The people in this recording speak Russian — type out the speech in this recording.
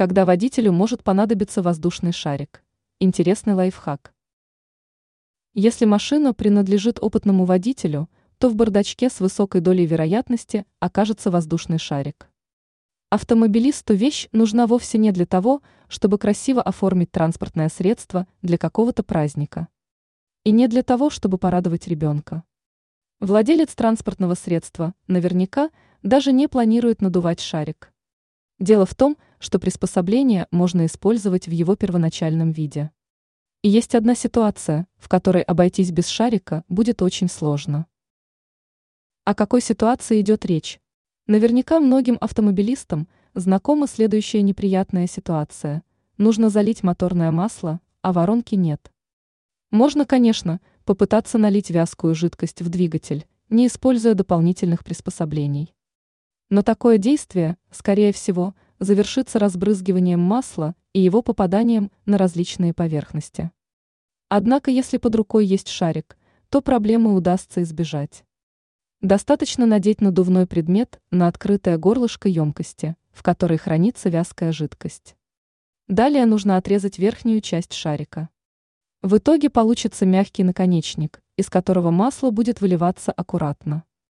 когда водителю может понадобиться воздушный шарик. Интересный лайфхак. Если машина принадлежит опытному водителю, то в бардачке с высокой долей вероятности окажется воздушный шарик. Автомобилисту вещь нужна вовсе не для того, чтобы красиво оформить транспортное средство для какого-то праздника. И не для того, чтобы порадовать ребенка. Владелец транспортного средства наверняка даже не планирует надувать шарик. Дело в том, что приспособление можно использовать в его первоначальном виде. И есть одна ситуация, в которой обойтись без шарика будет очень сложно. О какой ситуации идет речь? Наверняка многим автомобилистам знакома следующая неприятная ситуация. Нужно залить моторное масло, а воронки нет. Можно, конечно, попытаться налить вязкую жидкость в двигатель, не используя дополнительных приспособлений. Но такое действие, скорее всего, завершится разбрызгиванием масла и его попаданием на различные поверхности. Однако, если под рукой есть шарик, то проблемы удастся избежать. Достаточно надеть надувной предмет на открытое горлышко емкости, в которой хранится вязкая жидкость. Далее нужно отрезать верхнюю часть шарика. В итоге получится мягкий наконечник, из которого масло будет выливаться аккуратно.